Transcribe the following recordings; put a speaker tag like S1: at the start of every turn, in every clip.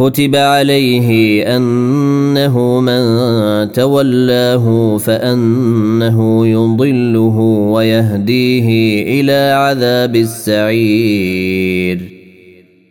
S1: كتب عليه أنه من تولاه فأنه يضله ويهديه إلى عذاب السعير.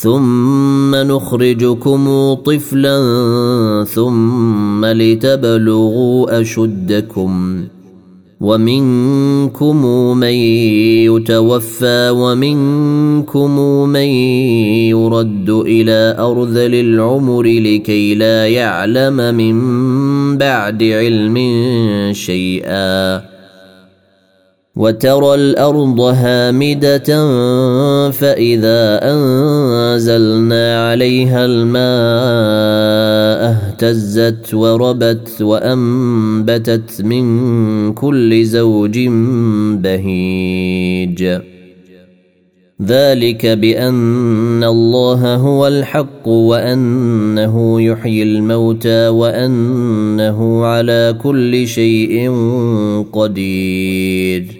S1: ثم نخرجكم طفلا ثم لتبلغوا أشدكم ومنكم من يتوفى ومنكم من يرد إلى ارذل العمر لكي لا يعلم من بعد علم شيئا وترى الأرض هامدة فإذا أنزلنا عليها الماء اهتزت وربت وأنبتت من كل زوج بهيج. ذلك بأن الله هو الحق وأنه يحيي الموتى وأنه على كل شيء قدير.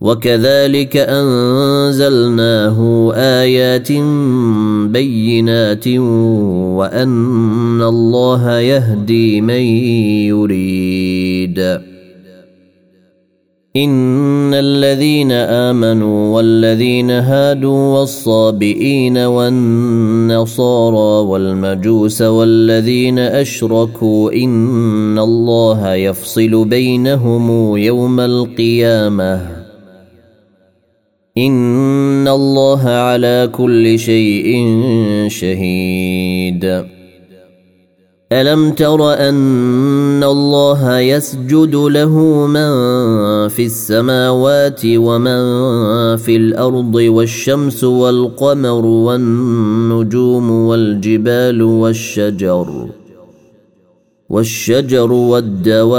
S1: وكذلك أنزلناه آيات بينات وأن الله يهدي من يريد. إن الذين آمنوا والذين هادوا والصابئين والنصارى والمجوس والذين أشركوا إن الله يفصل بينهم يوم القيامة. ان الله على كل شيء شهيد. الم تر ان الله يسجد له من في السماوات ومن في الأرض والشمس والقمر والنجوم والجبال والشجر والشجر والدواب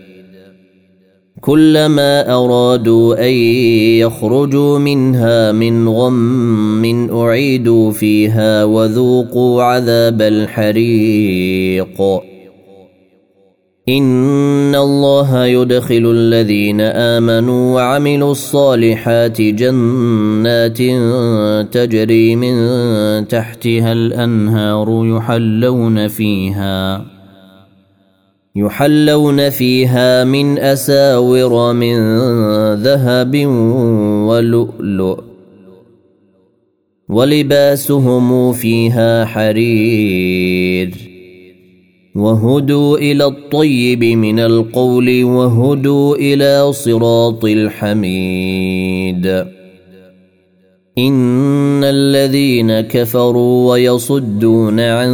S1: كلما أرادوا أن يخرجوا منها من غم أعيدوا فيها وذوقوا عذاب الحريق. إن الله يدخل الذين آمنوا وعملوا الصالحات جنات تجري من تحتها الأنهار يحلون فيها. يحلون فيها من أساور من ذهب ولؤلؤ ولباسهم فيها حرير وهدوا إلى الطيب من القول وهدوا إلى صراط الحميد إن الذين كفروا ويصدون عن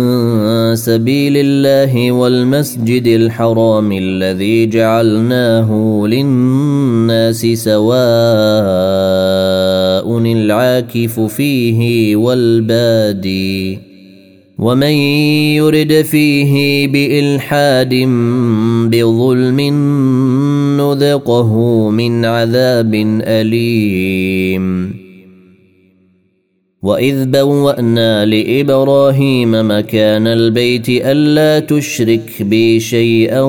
S1: سبيل الله والمسجد الحرام الذي جعلناه للناس سواء العاكف فيه والبادي ومن يرد فيه بإلحاد بظلم نذقه من عذاب أليم واذ بوانا لابراهيم مكان البيت الا تشرك بي شيئا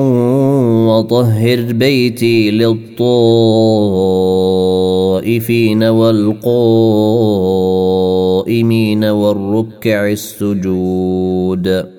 S1: وطهر بيتي للطائفين والقائمين والركع السجود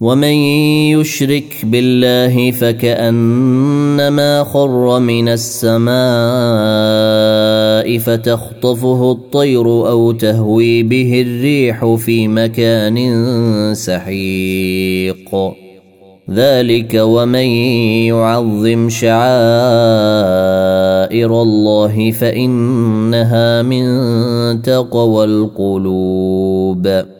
S1: ومن يشرك بالله فكانما خر من السماء فتخطفه الطير أو تهوي به الريح في مكان سحيق. ذلك ومن يعظم شعائر الله فانها من تقوى القلوب.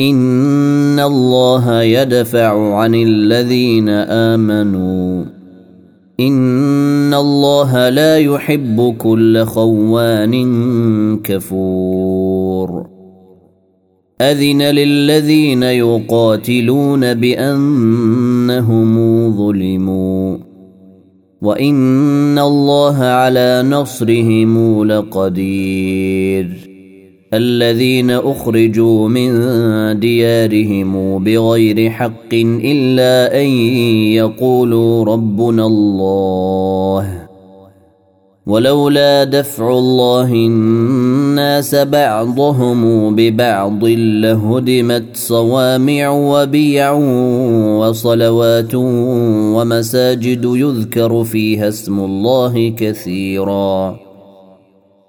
S1: ان الله يدفع عن الذين امنوا. ان الله لا يحب كل خوان كفور. أذن للذين يقاتلون بأنهم ظلموا. وإن الله على نصرهم لقدير. الذين أخرجوا من ديارهم بغير حق إلا أن يقولوا ربنا الله. ولولا دفع الله الناس بعضهم ببعض لهدمت صوامع وبيع وصلوات ومساجد يذكر فيها اسم الله كثيرا.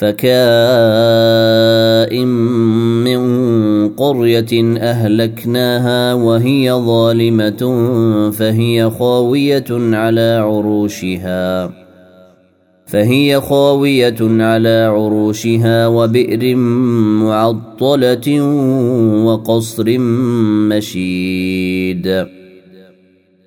S1: فكائن من قرية أهلكناها وهي ظالمة فهي خاوية على عروشها. فهي خاوية على عروشها وبئر معطلة وقصر مشيد.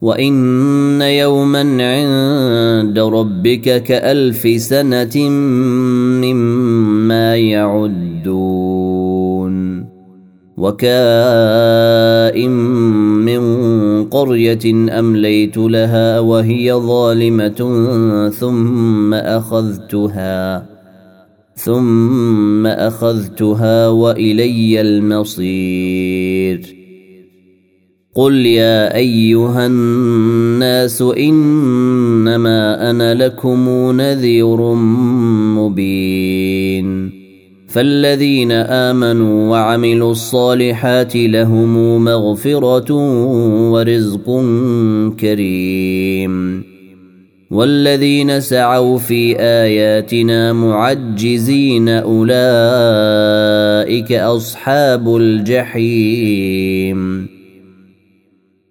S1: وان يوما عند ربك كالف سنه مما يعدون وكائن من قريه امليت لها وهي ظالمه ثم اخذتها ثم اخذتها والي المصير قل يا ايها الناس انما أنا لكم نذير مبين فالذين امنوا وعملوا الصالحات لهم مغفره ورزق كريم والذين سعوا في اياتنا معجزين اولئك اصحاب الجحيم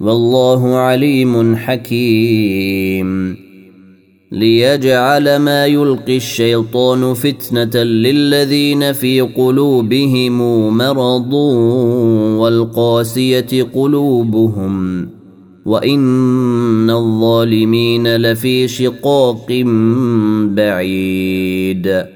S1: والله عليم حكيم. ليجعل ما يلقي الشيطان فتنة للذين في قلوبهم مرض والقاسية قلوبهم. وإن الظالمين لفي شقاق بعيد.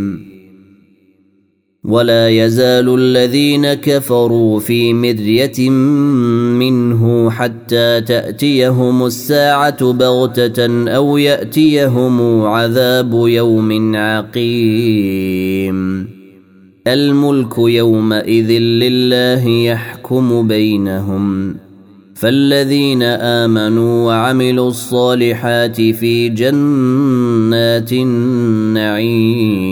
S1: ولا يزال الذين كفروا في مرية منه حتى تأتيهم الساعة بغتة أو يأتيهم عذاب يوم عقيم. الملك يومئذ لله يحكم بينهم. فالذين آمنوا وعملوا الصالحات في جنات النعيم.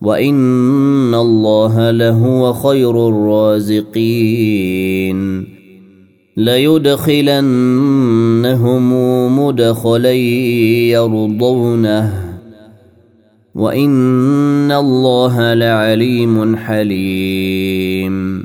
S1: وان الله لهو خير الرازقين ليدخلنهم مدخلا يرضونه وان الله لعليم حليم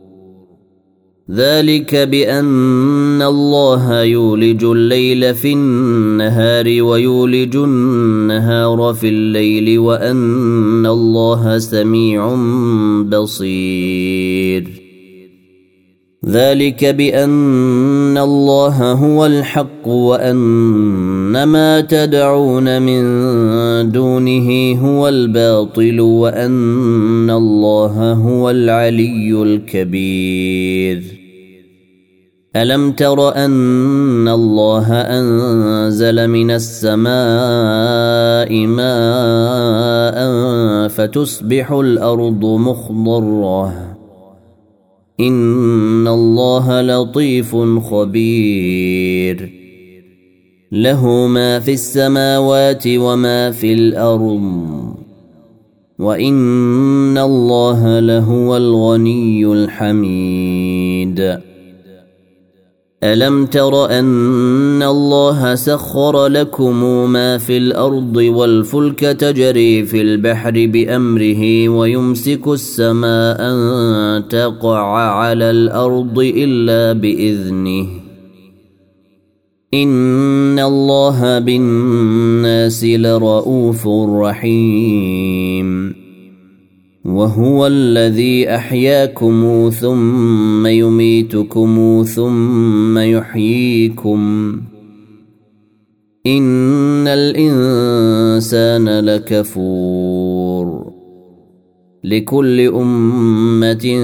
S1: ذلك بأن الله يولج الليل في النهار ويولج النهار في الليل وأن الله سميع بصير. ذلك بأن الله هو الحق وأن ما تدعون من دونه هو الباطل وأن الله هو العلي الكبير. ألم تر أن الله أنزل من السماء ماء فتصبح الأرض مخضرة؟ إن الله لطيف خبير. له ما في السماوات وما في الأرض. وإن الله لهو الغني الحميد. الم تر ان الله سخر لكم ما في الأرض والفلك تجري في البحر بامره ويمسك السماء ان تقع على الأرض الا باذنه ان الله بالناس لرءوف رحيم وهو الذي أحياكم ثم يميتكم ثم يحييكم. إن الإنسان لكفور. لكل أمة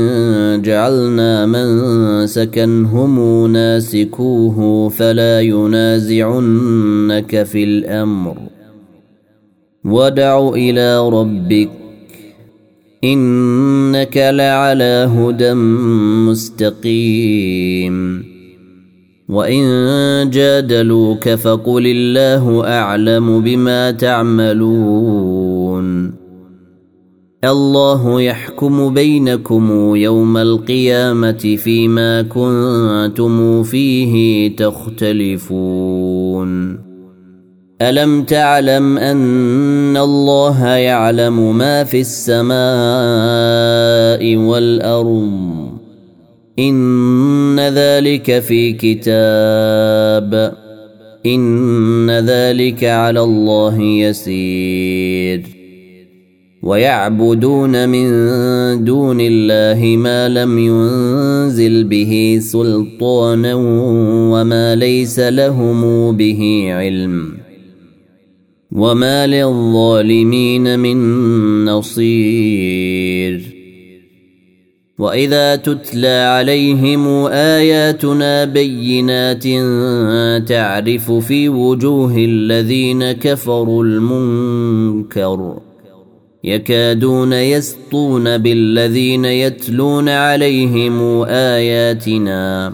S1: جعلنا من سكنهم ناسكوه فلا ينازعنك في الأمر. ودع إلى ربك إنك لعلى هدى مستقيم. وإن جادلوك فقل الله أعلم بما تعملون. الله يحكم بينكم يوم القيامة فيما كنتم فيه تختلفون. ألم تعلم أن الله يعلم ما في السماء والأرض؟ إن ذلك في كتاب. إن ذلك على الله يسير. ويعبدون من دون الله ما لم ينزل به سلطانا وما ليس لهم به علم. وما للظالمين من نصير واذا تتلى عليهم اياتنا بينات تعرف في وجوه الذين كفروا المنكر يكادون يسطون بالذين يتلون عليهم اياتنا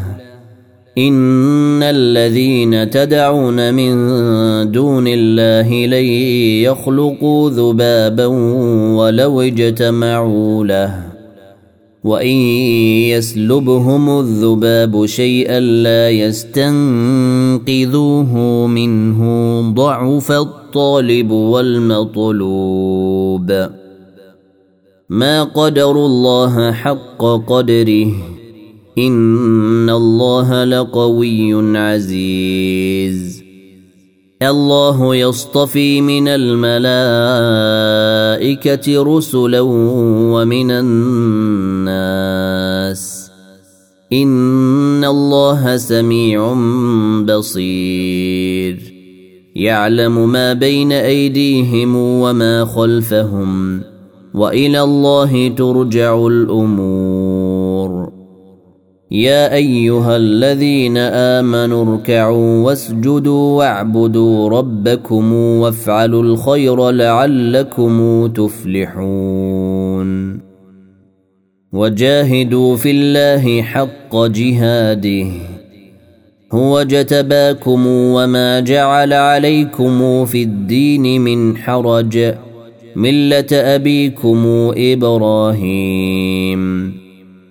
S1: ان الذين تدعون من دون الله لن يخلقوا ذبابا ولو اجتمعوا له وان يسلبهم الذباب شيئا لا يستنقذوه منه ضعف الطالب والمطلوب ما قدروا الله حق قدره ان الله لقوي عزيز. الله يصطفي من الملائكه رسلا ومن الناس. ان الله سميع بصير. يعلم ما بين ايديهم وما خلفهم. والى الله ترجع الأمور. يا أيها الذين آمنوا اركعوا واسجدوا واعبدوا ربكم وافعلوا الخير لعلكم تفلحون. وجاهدوا في الله حق جهاده. هو جتباكم وما جعل عليكم في الدين من حرج. ملة أبيكم إبراهيم.